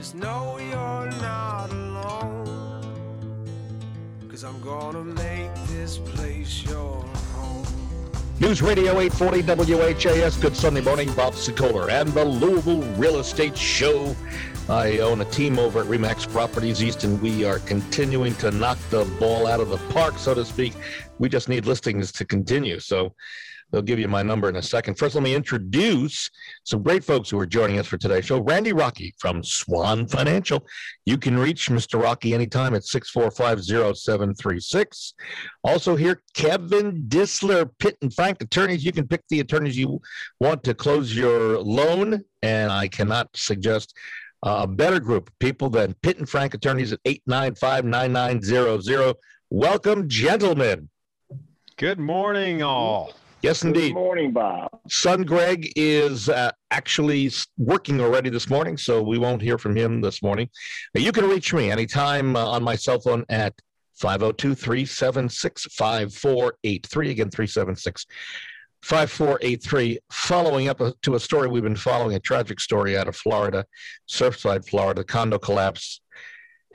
Just know you're not alone. Cause I'm gonna make this place your home. News Radio 840 WHAS. Good Sunday morning. Bob Sokoler and the Louisville Real Estate Show. I own a team over at Remax Properties East, and we are continuing to knock the ball out of the park, so to speak. We just need listings to continue. So they'll give you my number in a second. First, let me introduce some great folks who are joining us for today's show. Randy Rocky from Swan Financial. You can reach Mr. Rocky anytime at 6450736. Also, here, Kevin Disler, Pitt and Frank attorneys. You can pick the attorneys you want to close your loan, and I cannot suggest uh, a better group of people than Pitt and Frank attorneys at 895 9900. Welcome, gentlemen. Good morning, all. Yes, indeed. Good morning, Bob. Son Greg is uh, actually working already this morning, so we won't hear from him this morning. You can reach me anytime uh, on my cell phone at 502 376 5483. Again, 376 5483. Following up uh, to a story we've been following, a tragic story out of Florida, Surfside, Florida, condo collapse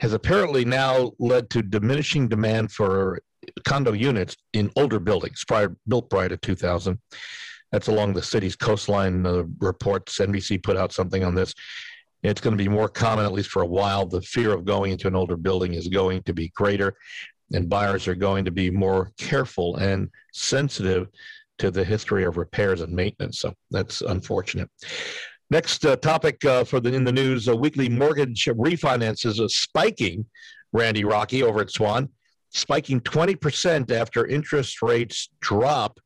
has apparently now led to diminishing demand for condo units in older buildings prior, built prior to 2000. That's along the city's coastline. Uh, reports NBC put out something on this. It's going to be more common, at least for a while. The fear of going into an older building is going to be greater, and buyers are going to be more careful and sensitive to the history of repairs and maintenance. So that's unfortunate. Next uh, topic uh, for the in the news: uh, weekly mortgage refinances are spiking. Randy Rocky over at Swan, spiking 20% after interest rates drop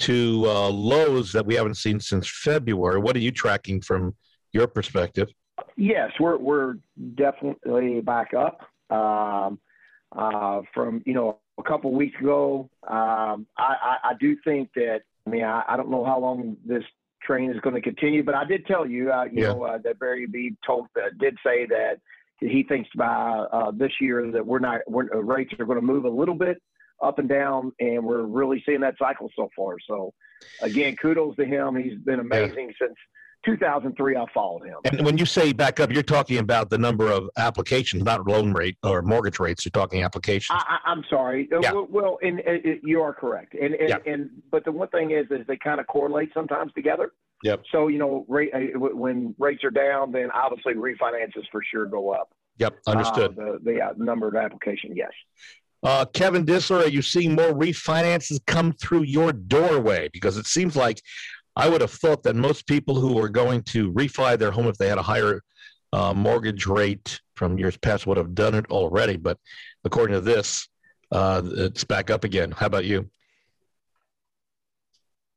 to uh, lows that we haven't seen since February. What are you tracking from your perspective? Yes, we're we're definitely back up um, uh, from you know a couple weeks ago. Um, I, I, I do think that I mean I, I don't know how long this train is going to continue, but I did tell you uh, you Yeah. know uh, that Barry Habib told uh, did say that he thinks by uh, this year that we're not we're, uh, rates are going to move a little bit up and down, and we're really seeing that cycle so far. So again, kudos to him. He's been amazing since 2003. I followed him. And when you say back up, you're talking about the number of applications, not loan rate or mortgage rates. You're talking applications. I, I, I'm sorry. Uh, Yeah. Well, and, and you are correct. And and, Yeah. and but the one thing is, is they kind of correlate sometimes together. Yep. So you know, rate, uh, when rates are down, then obviously refinances for sure go up. yep, understood. Uh, the the uh, number of application, yes. Uh, Kevin Disler, are you seeing more refinances come through your doorway? Because it seems like I would have thought that most people who were going to refi their home if they had a higher uh, mortgage rate from years past would have done it already. But according to this, uh, it's back up again. How about you?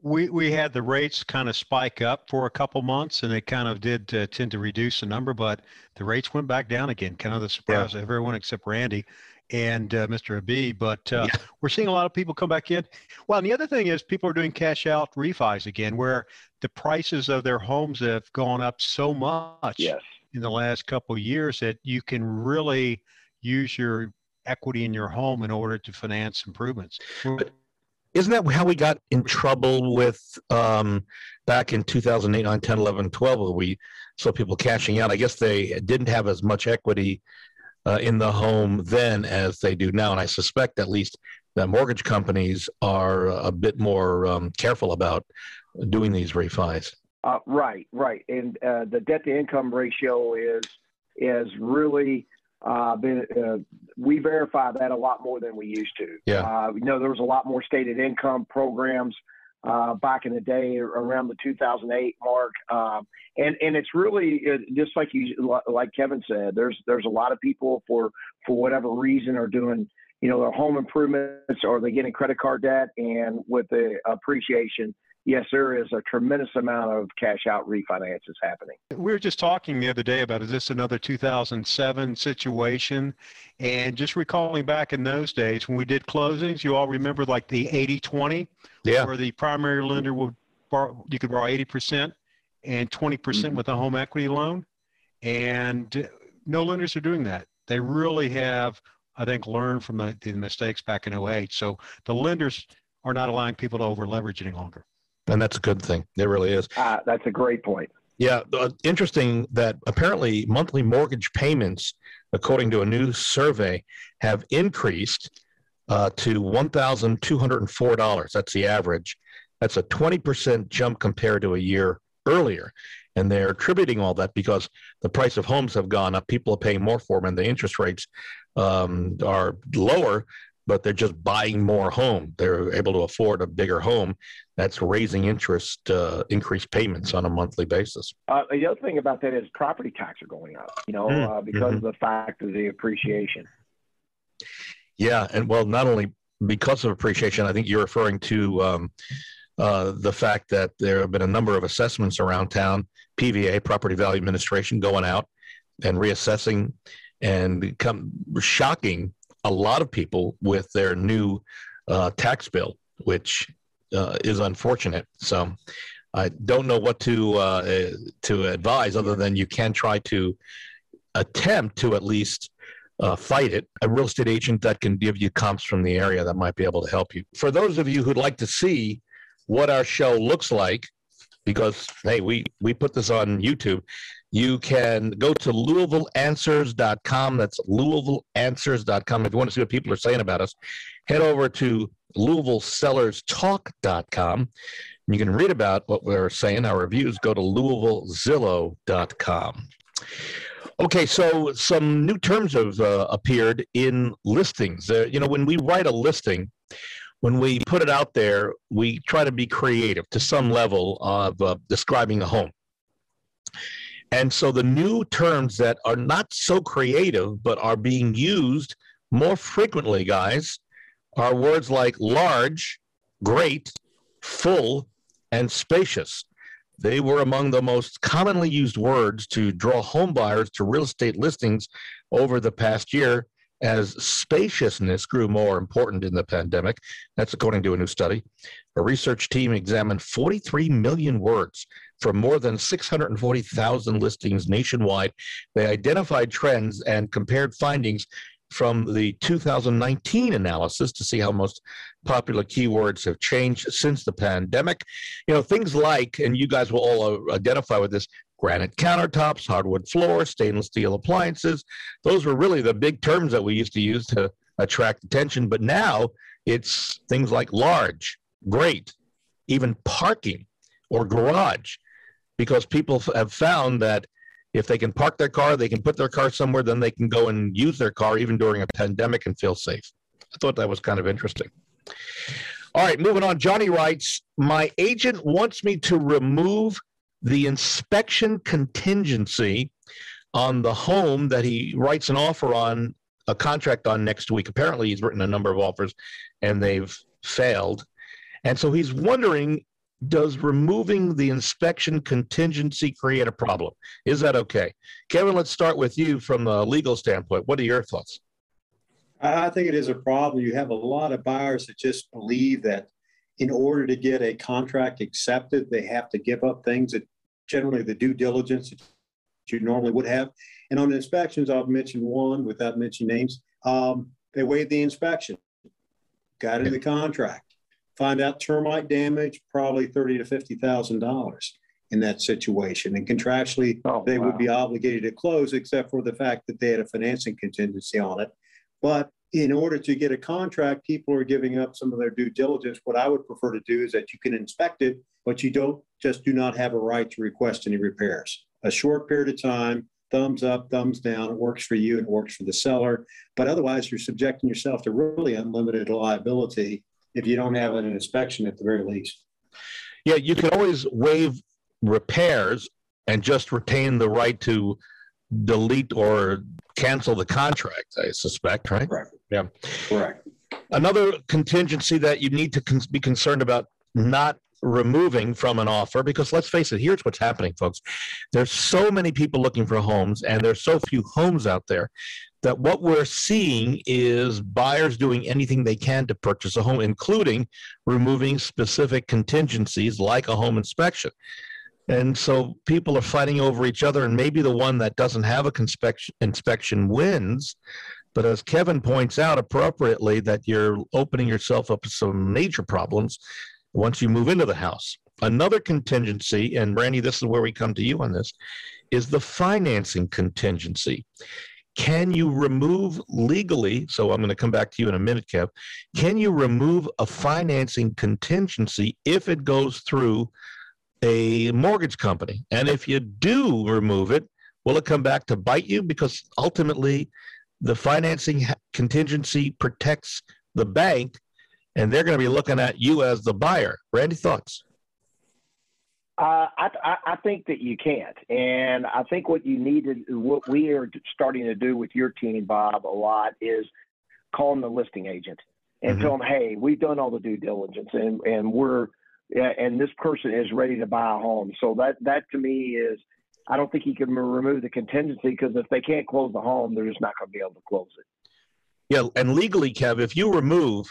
We we had the rates kind of spike up for a couple months, and it kind of did uh, tend to reduce the number, but the rates went back down again. Kind of the surprise of everyone except Randy and uh, Mr. Habib. But uh, Yeah. we're seeing a lot of people come back in. Well, and the other thing is people are doing cash out refis again, where the prices of their homes have gone up so much Yes. in the last couple of years that you can really use your equity in your home in order to finance improvements. Isn't that how we got in trouble with um, back in 2008, 9, 10, 11, 12? Where we saw people cashing out. I guess they didn't have as much equity uh, in the home then as they do now. And I suspect at least that mortgage companies are a bit more um, careful about doing these refis. Uh, right, right, and uh, the debt to income ratio is is really uh, been. Uh, we verify that a lot more than we used to. Yeah. Uh, you know, there was a lot more stated income programs uh, back in the day around the 2008 mark, um, and and it's really uh, just like you like Kevin said. There's there's a lot of people for for whatever reason are doing you know their home improvements or they're getting credit card debt, and with the appreciation yes, there is a tremendous amount of cash out refinances happening. We were just talking the other day about is this another 2007 situation? And just recalling back in those days when we did closings, you all remember like the 80 20, Yeah. where the primary lender would borrow, you could borrow 80% and 20% Mhm. with a home equity loan. And uh, no lenders are doing that. They really have, I think, learned from the, the mistakes back in 08. So the lenders are not allowing people to over leverage any longer. And that's a good thing. It really is. Uh, that's a great point. Yeah, uh, interesting that apparently monthly mortgage payments, according to a new survey, have increased uh, to $1,204. That's the average. That's a 20% jump compared to a year earlier. And they're attributing all that because the price of homes have gone up. People are paying more for them, and the interest rates um, are lower, but they're just buying more home. They're able to afford a bigger home. That's raising interest, uh, increased payments on a monthly basis. Uh, the other thing about that is property tax are going up, you know, mm, uh, because mm-hmm. of the fact of the appreciation. Yeah, and well, not only because of appreciation, I think you're referring to um, uh, the fact that there have been a number of assessments around town, PVA, Property Value Administration, going out and reassessing and come shocking a lot of people with their new uh, tax bill, which uh, is unfortunate. So I don't know what to uh, to advise other than you can try to attempt to at least uh, fight it. A real estate agent that can give you comps from the area that might be able to help you. For those of you who'd like to see what our show looks like, because hey, we we put this on YouTube. You can go to LouisvilleAnswers.com. That's LouisvilleAnswers.com. If you want to see what people are saying about us, head over to LouisvilleSellersTalk.com. You can read about what we're saying, our reviews. Go to LouisvilleZillow.com. Okay, so some new terms have uh, appeared in listings. Uh, you know, when we write a listing, when we put it out there, we try to be creative to some level of uh, describing a home. And so the new terms that are not so creative but are being used more frequently, guys, are words like large, great, full, and spacious. They were among the most commonly used words to draw home buyers to real estate listings over the past year as spaciousness grew more important in the pandemic. That's according to a new study. A research team examined 43 million words from more than 640,000 listings nationwide. They identified trends and compared findings from the 2019 analysis to see how most popular keywords have changed since the pandemic. You know, things like, and you guys will all uh, identify with this, granite countertops, hardwood floors, stainless steel appliances. Those were really the big terms that we used to use to attract attention. But now it's things like large, great, even parking or garage, because people have found that if they can park their car, they can put their car somewhere, then they can go and use their car even during a pandemic and feel safe. I thought that was kind of interesting. All right, moving on. Johnny writes My agent wants me to remove the inspection contingency on the home that he writes an offer on, a contract on next week. Apparently, he's written a number of offers and they've failed. And so he's wondering does removing the inspection contingency create a problem? Is that okay? Kevin, let's start with you from the legal standpoint. What are your thoughts? I think it is a problem. You have a lot of buyers that just believe that in order to get a contract accepted, they have to give up things that generally the due diligence that you normally would have. And on inspections, I'll mention one without mentioning names. Um, they waived the inspection, got in the contract, find out termite damage, probably thirty to fifty thousand dollars in that situation. And contractually, oh, they wow. would be obligated to close, except for the fact that they had a financing contingency on it. But in order to get a contract, people are giving up some of their due diligence. What I would prefer to do is that you can inspect it, but you don't just do not have a right to request any repairs. A short period of time, thumbs up, thumbs down, it works for you and it works for the seller. But otherwise, you're subjecting yourself to really unlimited liability if you don't have an inspection at the very least. Yeah, you can always waive repairs and just retain the right to delete or cancel the contract, I suspect, right? Correct. Yeah. Correct. Another contingency that you need to con- be concerned about not removing from an offer because let's face it here's what's happening folks there's so many people looking for homes and there's so few homes out there that what we're seeing is buyers doing anything they can to purchase a home including removing specific contingencies like a home inspection and so people are fighting over each other, and maybe the one that doesn't have a inspection, inspection wins. But as Kevin points out appropriately, that you're opening yourself up to some major problems once you move into the house. another contingency, and Randy, this is where we come to you on this, is the financing contingency. Can you remove legally? So I'm going to come back to you in a minute, Kev. Can you remove a financing contingency if it goes through a mortgage company? And if you do remove it, will it come back to bite you? Because ultimately, the financing contingency protects the bank, and they're going to be looking at you as the buyer. Randy, thoughts? Uh, I, I, think that you can't, and I think what you need to, what we are starting to do with your team, Bob, a lot is calling the listing agent and mm-hmm. tell them, hey, we've done all the due diligence, and and we're and this person is ready to buy a home. So that that to me is, I don't think you can remove the contingency because if they can't close the home, they're just not going to be able to close it. Yeah, and legally, Kev, if you remove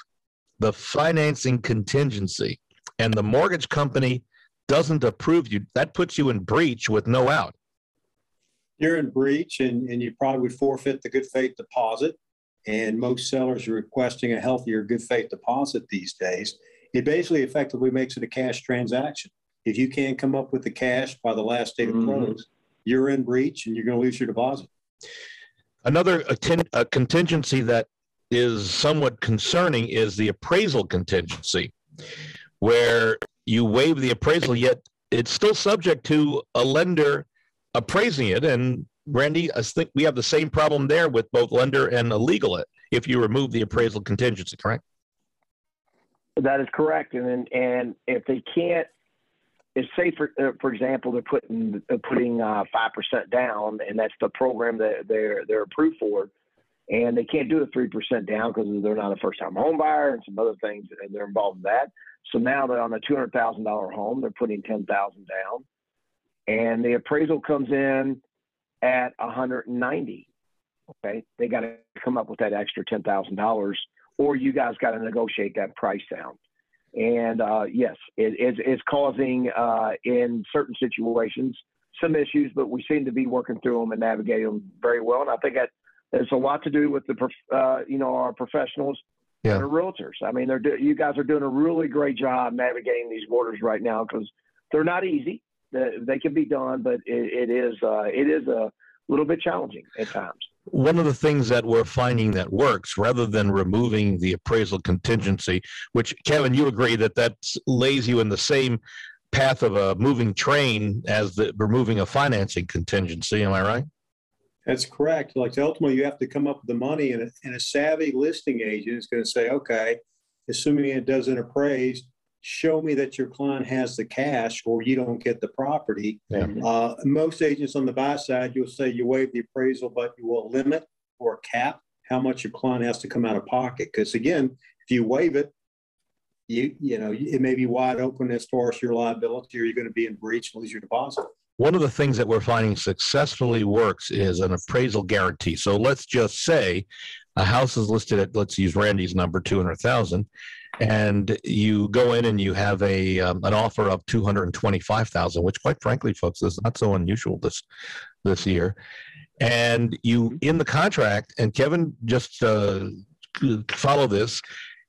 the financing contingency and the mortgage company doesn't approve you, that puts you in breach with no out. You're in breach and, and you probably would forfeit the good faith deposit. And most sellers are requesting a healthier good faith deposit these days. It basically effectively makes it a cash transaction. If you can't come up with the cash by the last day of mm-hmm. close, you're in breach and you're going to lose your deposit. Another a contingency that is somewhat concerning is the appraisal contingency, where you waive the appraisal, yet it's still subject to a lender appraising it. And Randy, I think we have the same problem there with both lender and legal if you remove the appraisal contingency, correct? That is correct. And and if they can't, if say for uh, for example they're putting uh, putting five uh, percent down, and that's the program that they're they're approved for, and they can't do a three percent down because they're not a first time home buyer and some other things, and they're involved in that. So now they're on a two hundred thousand dollar home, they're putting ten thousand down, and the appraisal comes in at one hundred and ninety. Okay, they got to come up with that extra ten thousand dollars, or you guys got to negotiate that price down. And uh, yes, it, it's, it's causing uh, in certain situations some issues, but we seem to be working through them and navigating them very well. And I think that there's a lot to do with the uh, you know our professionals yeah. are realtors. I mean, they're do- you guys are doing a really great job navigating these waters right now because they're not easy. They, they can be done, but it, it is uh, it is a little bit challenging at times. One of the things that we're finding that works, rather than removing the appraisal contingency, which Kevin, you agree that that lays you in the same path of a moving train as the removing a financing contingency. Am I right? That's correct. Like ultimately, you have to come up with the money, and a, and a savvy listing agent is going to say, okay, assuming it doesn't appraise, show me that your client has the cash, or you don't get the property. Yeah. Uh, most agents on the buy side, you'll say you waive the appraisal, but you will limit or cap how much your client has to come out of pocket. Because again, if you waive it, you you know it may be wide open as far as your liability, or you're going to be in breach and lose your deposit one of the things that we're finding successfully works is an appraisal guarantee. So let's just say a house is listed at let's use Randy's number two hundred thousand, and you go in and you have a um, an offer of two hundred twenty five thousand, which quite frankly, folks, is not so unusual this this year. And you in the contract, and Kevin just uh, follow this.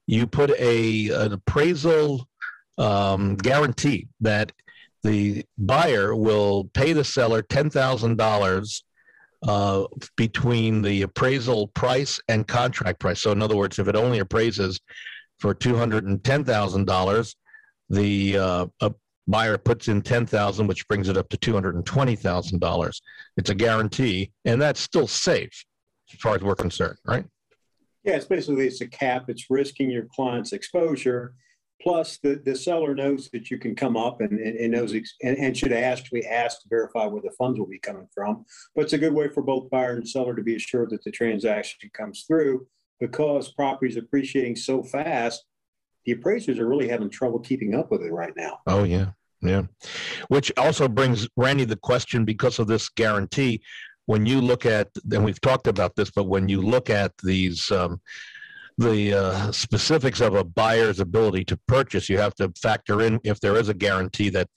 You put a an appraisal um, guarantee that the buyer will pay the seller $10,000 uh, between the appraisal price and contract price. So, in other words, if it only appraises for $210,000, the uh, buyer puts in 10000 which brings it up to $220,000. It's a guarantee, and that's still safe as far as we're concerned, right? Yeah, it's basically it's a cap. It's risking your client's exposure Plus, the, the seller knows that you can come up and, and, and knows and, and, should actually ask to verify where the funds will be coming from. But it's a good way for both buyer and seller to be assured that the transaction comes through because property is appreciating so fast. The appraisers are really having trouble keeping up with it right now. Oh yeah, yeah. Which also brings Randy the question because of this guarantee. When you look at, and we've talked about this, but when you look at these um, the uh, specifics of a buyer's ability to purchase, you have to factor in if there is a guarantee that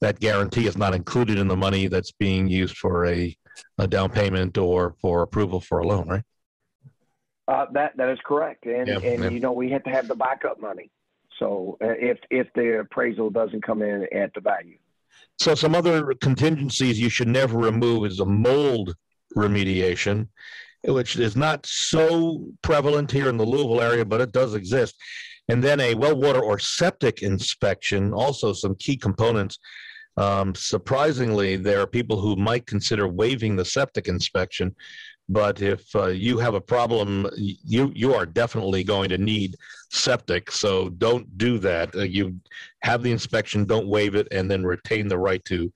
that guarantee is not included in the money that's being used for a, a down payment or for approval for a loan, right? Uh, that that is correct, and yeah, and yeah. you know we have to have the backup money. So uh, if if the appraisal doesn't come in at the value. So some other contingencies you should never remove is a mold remediation, which is not so prevalent here in the Louisville area, but it does exist. And then a well water or septic inspection, also some key components. Um, surprisingly, there are people who might consider waiving the septic inspection, but if uh, you have a problem, you you are definitely going to need septic. So don't do that. Uh, you have the inspection, don't waive it, and then retain the right to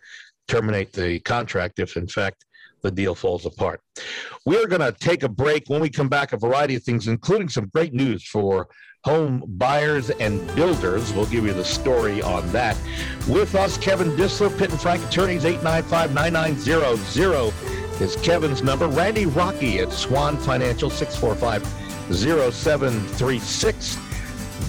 terminate the contract if, in fact, the deal falls apart. We're going to take a break. When we come back, a variety of things, including some great news for home buyers and builders. We'll give you the story on that. With us, Kevin Disler, Pitt and Frank Attorneys, 895 9900 is Kevin's number. Randy Rocky at Swan Financial, 645 0736.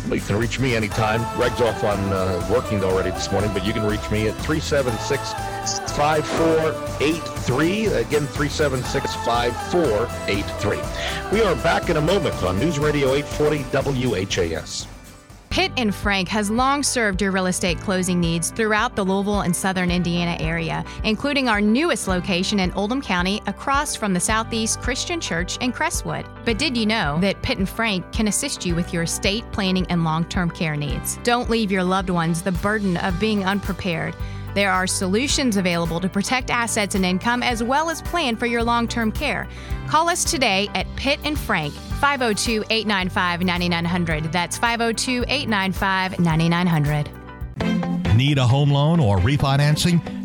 You can reach me anytime. Greg's off on uh, working already this morning, but you can reach me at 376 5483. Again, 376 5483. We are back in a moment on News Radio 840 WHAS. Pitt and Frank has long served your real estate closing needs throughout the Louisville and southern Indiana area, including our newest location in Oldham County across from the Southeast Christian Church in Crestwood. But did you know that Pitt and Frank can assist you with your estate planning and long term care needs? Don't leave your loved ones the burden of being unprepared. There are solutions available to protect assets and income as well as plan for your long term care. Call us today at Pitt and Frank, 502 895 9900. That's 502 895 9900. Need a home loan or refinancing?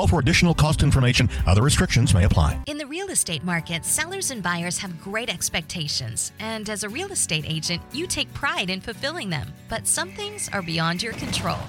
Call for additional cost information. Other restrictions may apply. In the real estate market, sellers and buyers have great expectations. And as a real estate agent, you take pride in fulfilling them. But some things are beyond your control.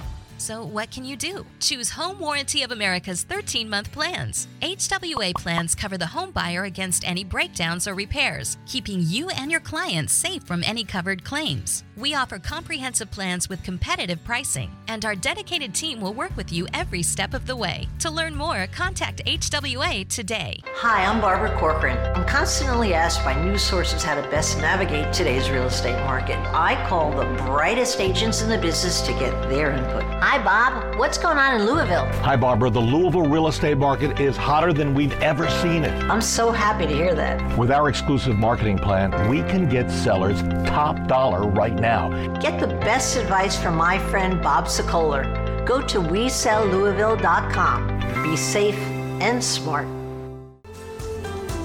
So, what can you do? Choose Home Warranty of America's 13 month plans. HWA plans cover the home buyer against any breakdowns or repairs, keeping you and your clients safe from any covered claims. We offer comprehensive plans with competitive pricing, and our dedicated team will work with you every step of the way. To learn more, contact HWA today. Hi, I'm Barbara Corcoran. I'm constantly asked by news sources how to best navigate today's real estate market. I call the brightest agents in the business to get their input. Hi, Bob. What's going on in Louisville? Hi, Barbara. The Louisville real estate market is hotter than we've ever seen it. I'm so happy to hear that. With our exclusive marketing plan, we can get sellers top dollar right now. Get the best advice from my friend Bob Sokoler. Go to WeSellLouisville.com. Be safe and smart.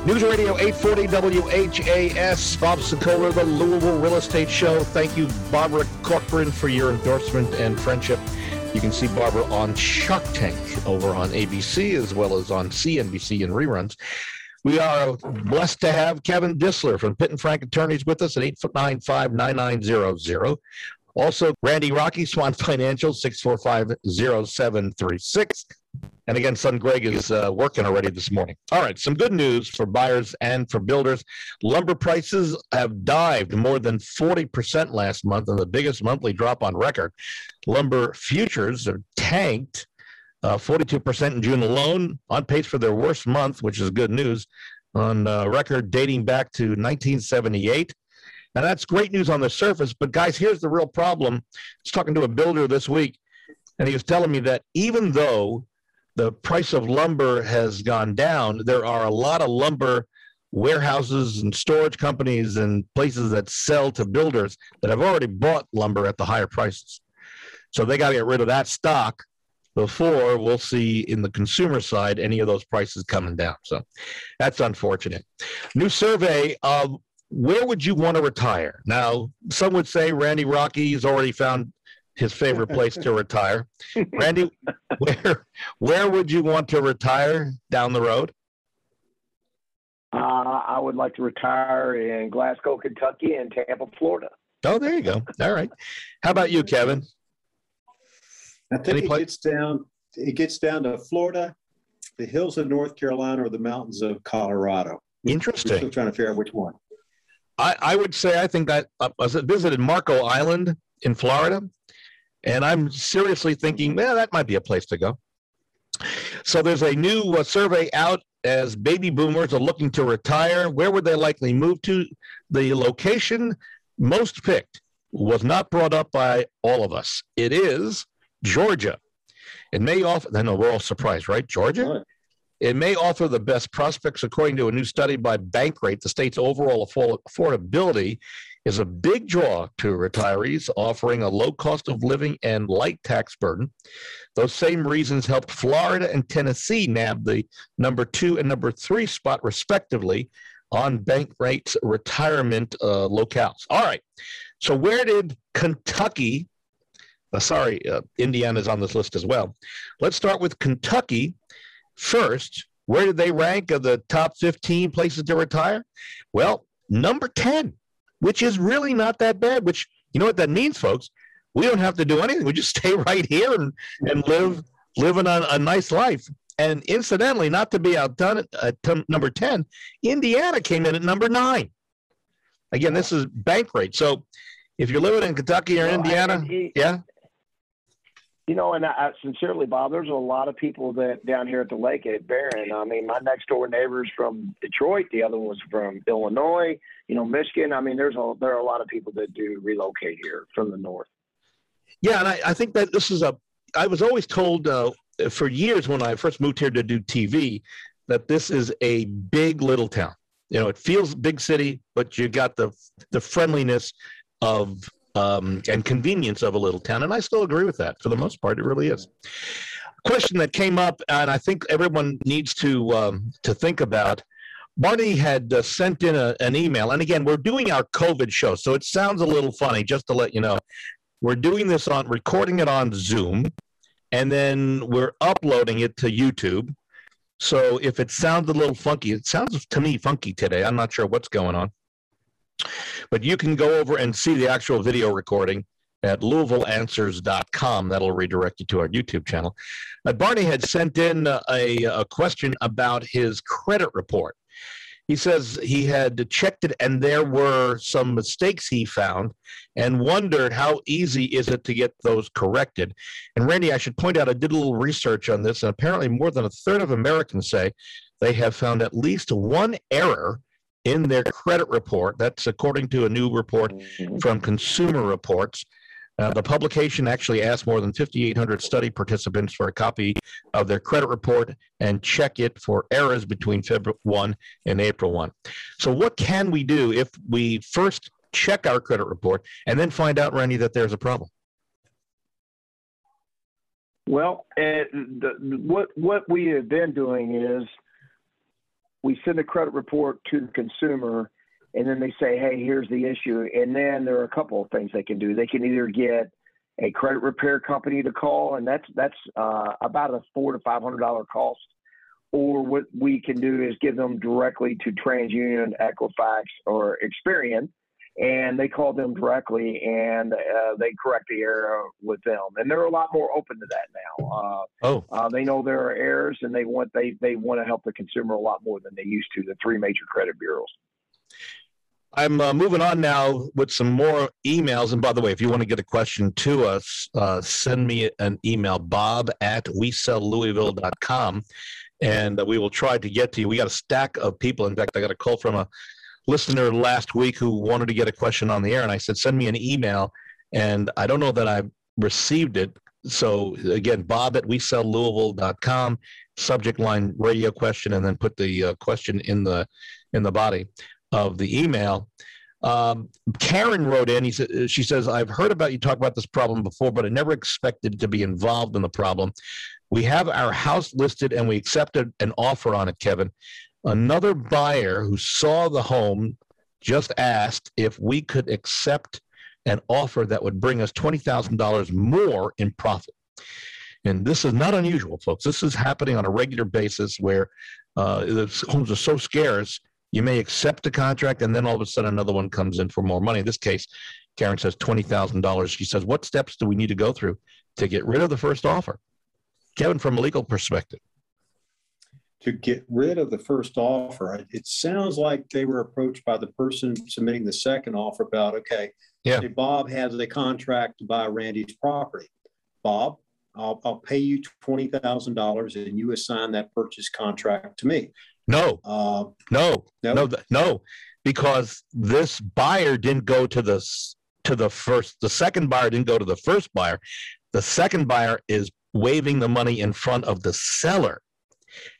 News Radio 840 WHAS, Bob Sokoler, the Louisville Real Estate Show. Thank you, Barbara Corcoran, for your endorsement and friendship. You can see Barbara on Shark Tank over on ABC as well as on CNBC and reruns. We are blessed to have Kevin Disler from Pitt and Frank Attorneys with us at 895 9900. Also, Randy Rocky, Swan Financial, 645 0736. And again, son Greg is uh, working already this morning. All right, some good news for buyers and for builders. Lumber prices have dived more than 40% last month, and the biggest monthly drop on record. Lumber futures have tanked uh, 42% in June alone, on pace for their worst month, which is good news, on uh, record dating back to 1978. Now, that's great news on the surface. But guys, here's the real problem. I was talking to a builder this week, and he was telling me that even though the price of lumber has gone down, there are a lot of lumber warehouses and storage companies and places that sell to builders that have already bought lumber at the higher prices. So they got to get rid of that stock before we'll see in the consumer side any of those prices coming down. So that's unfortunate. New survey of where would you want to retire? Now, some would say Randy Rocky has already found his favorite place to retire. Randy, where where would you want to retire down the road? Uh, I would like to retire in Glasgow, Kentucky, and Tampa, Florida. Oh, there you go. All right. How about you, Kevin? I think Any it pla- gets down. It gets down to Florida, the hills of North Carolina, or the mountains of Colorado. We're Interesting. still trying to figure out which one. I, I would say I think that uh, I visited Marco Island in Florida, and I'm seriously thinking, well, that might be a place to go. So there's a new uh, survey out as baby boomers are looking to retire. Where would they likely move to? The location most picked was not brought up by all of us. It is Georgia. It may offer. I know we're all surprised, right? Georgia. It may offer the best prospects, according to a new study by Bankrate. The state's overall affordability is a big draw to retirees, offering a low cost of living and light tax burden. Those same reasons helped Florida and Tennessee nab the number two and number three spot, respectively, on Bankrate's retirement uh, locales. All right. So, where did Kentucky? Uh, sorry, uh, Indiana's on this list as well. Let's start with Kentucky first. Where did they rank of the top 15 places to retire? Well, number 10, which is really not that bad, which, you know what that means, folks? We don't have to do anything. We just stay right here and, and live living a, a nice life. And incidentally, not to be outdone at, number 10, Indiana came in at number nine. Again, this is Bankrate. So if you're living in Kentucky or Well, Indiana, he- yeah, You know, and I, I sincerely, Bob, there's a lot of people that down here at the lake at Barren. I mean, my next door neighbor's from Detroit. The other one was from Illinois. You know, Michigan. I mean, there's a there are a lot of people that do relocate here from the north. Yeah, and I, I think that this is a. I was always told uh, for years when I first moved here to do TV that this is a big little town. You know, it feels big city, but you got the the friendliness of um, and convenience of a little town, and I still agree with that for the most part. It really is. Question that came up, and I think everyone needs to um, to think about. Barney had uh, sent in a, an email, and again, we're doing our COVID show, so it sounds a little funny. Just to let you know, we're doing this on recording it on Zoom, and then we're uploading it to YouTube. So if it sounds a little funky, it sounds to me funky today. I'm not sure what's going on. But you can go over and see the actual video recording at LouisvilleAnswers.com. That'll redirect you to our YouTube channel. Uh, Barney had sent in a, a question about his credit report. He says he had checked it and there were some mistakes he found and wondered how easy is it to get those corrected. And Randy, I should point out, I did a little research on this, and apparently more than a third of Americans say they have found at least one error in their credit report. That's according to a new report from Consumer Reports. Uh, the publication actually asked more than 5,800 study participants for a copy of their credit report and check it for errors between February 1 and April 1. So, what can we do if we first check our credit report and then find out, Randy, that there's a problem? Well, uh, the, what what we have been doing is we send a credit report to the consumer, and then they say, "Hey, here's the issue." And then there are a couple of things they can do. They can either get a credit repair company to call, and that's that's uh, about a four to five hundred dollar cost. Or what we can do is give them directly to TransUnion, Equifax, or Experian, and they call them directly and uh, they correct the error with them. And they're a lot more open to that now. Uh, Oh, uh, they know there are errors, and they want they they want to help the consumer a lot more than they used to. The three major credit bureaus. I'm uh, moving on now with some more emails. And by the way, if you want to get a question to us, uh, send me an email, bob at wesellouisville.com, and uh, we will try to get to you. We got a stack of people. In fact, I got a call from a listener last week who wanted to get a question on the air, and I said, send me an email. And I don't know that I received it. So again, bob at wesellouisville.com, subject line radio question, and then put the uh, question in the in the body of the email. Um, Karen wrote in. He said, she says, "I've heard about you talk about this problem before, but I never expected to be involved in the problem. We have our house listed, and we accepted an offer on it, Kevin. Another buyer who saw the home just asked if we could accept an offer that would bring us twenty thousand dollars more in profit." And this is not unusual, folks. This is happening on a regular basis where uh, the homes are so scarce you may accept a contract and then all of a sudden another one comes in for more money. In this case, Karen says $20,000. She says, What steps do we need to go through to get rid of the first offer? Kevin, from a legal perspective. To get rid of the first offer, it sounds like they were approached by the person submitting the second offer about, okay, yeah. Bob has a contract to buy Randy's property. Bob, I'll, I'll pay you $20,000 and you assign that purchase contract to me. No, Uh, no, No? no, no, because this buyer didn't go to the to the first. The second buyer didn't go to the first buyer. The second buyer is waving the money in front of the seller,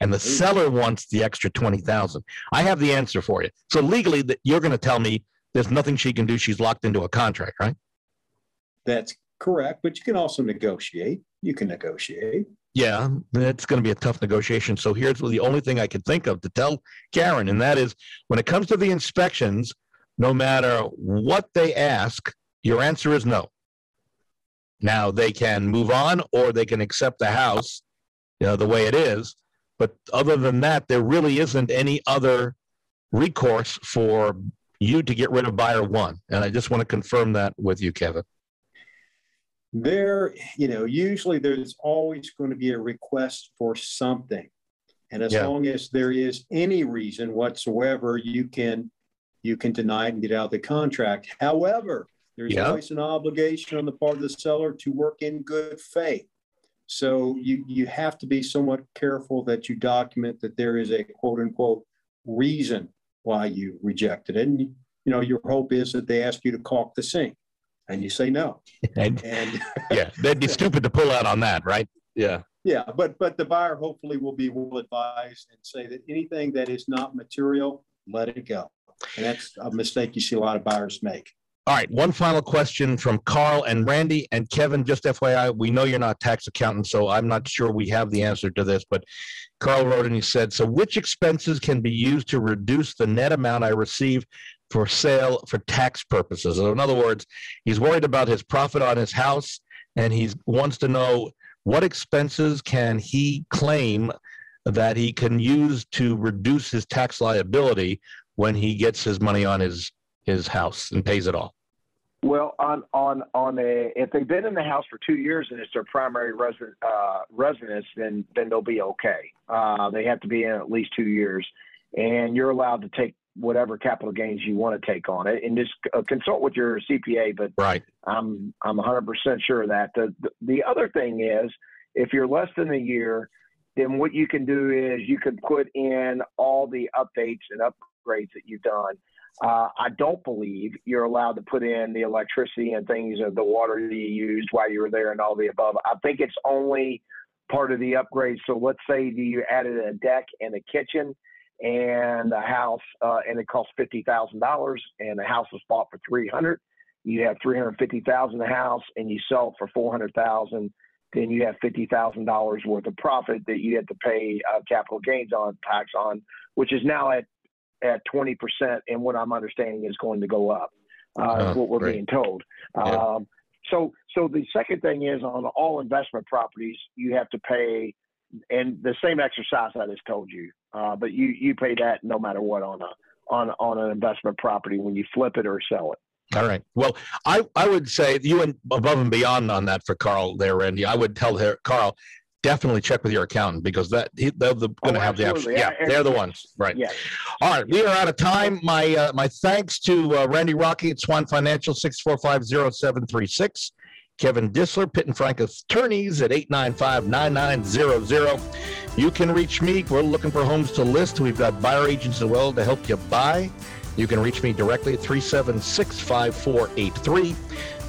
and the seller wants the extra twenty thousand. I have the answer for you. So legally, that you're going to tell me there's nothing she can do. She's locked into a contract, right? that's correct, but you can also negotiate. You can negotiate. Yeah, it's going to be a tough negotiation. So here's the only thing I can think of to tell Karen, and that is when it comes to the inspections, no matter what they ask, your answer is no. Now they can move on or they can accept the house, you know, the way it is. But other than that, there really isn't any other recourse for you to get rid of buyer one. And I just want to confirm that with you, Kevin. There, you know, usually there's always going to be a request for something. And as Yeah. long as there is any reason whatsoever, you can you can deny it and get out of the contract. However, there's Yeah. always an obligation on the part of the seller to work in good faith. So you you have to be somewhat careful that you document that there is a quote unquote reason why you rejected it. And you know, your hope is that they ask you to caulk the sink and you say no. And And yeah, they'd be stupid to pull out on that, right? Yeah. Yeah, but but the buyer hopefully will be well advised and say that anything that is not material, let it go. And that's a mistake you see a lot of buyers make. All right, one final question from Carl and Randy and Kevin. Just FYI, we know you're not tax accountants, so I'm not sure we have the answer to this. But Carl wrote and he said, "So, which expenses can be used to reduce the net amount I receive for sale for tax purposes?" So in other words, he's worried about his profit on his house, and he wants to know what expenses can he claim that he can use to reduce his tax liability when he gets his money on his his house and pays it off. Well, on on on a if they've been in the house for two years and it's their primary resident uh, residence, then then they'll be okay. Uh, they have to be in at least two years, and you're allowed to take whatever capital gains you want to take on it, and just uh, consult with your CPA. But Right. I'm I'm 100% sure of that. The, the the other thing is, if you're less than a year, then what you can do is you can put in all the updates and upgrades that you've done. Uh, I don't believe you're allowed to put in the electricity and things of the water you used while you were there and all the above. I think it's only part of the upgrade. So let's say you added a deck and a kitchen and a house, uh, and it cost fifty thousand dollars, and the house was bought for three hundred. You have three hundred fifty thousand a house, and you sell it for four hundred thousand. Then you have fifty thousand dollars worth of profit that you have to pay uh, capital gains on tax on, which is now at at twenty percent, and what I'm understanding is going to go up. Uh, is what we're being told. Yeah. Um, so, so the second thing is on all investment properties, you have to pay, and the same exercise I just told you, uh, but you you pay that no matter what on a on on an investment property when you flip it or sell it. All right. Well, I, I would say you went above and beyond on that for Carl there, Randy. I would tell her, Carl, definitely check with your accountant because that he, they're the, going to Oh, have the actual. absolutely. Yeah, they're the ones. Right. Yes. All right. We are out of time. My uh, my thanks to uh, Randy Rocky at Swan Financial six four five zero seven three six. Kevin Disler, Pitt and Frank Attorneys at 895-9900. You can reach me. We're looking for homes to list. We've got buyer agents as well to help you buy. You can reach me directly at 376-5483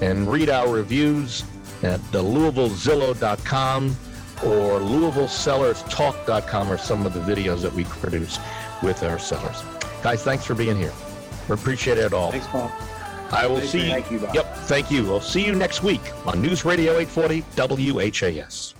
and read our reviews at the LouisvilleZillow.com or LouisvilleSellersTalk.com or some of the videos that we produce with our sellers. Guys, thanks for being here. We appreciate it all. Thanks, Paul. I will Thank see you. you. Thank you, Bob. Yep, thank you. We'll see you next week on News Radio 840 WHAS.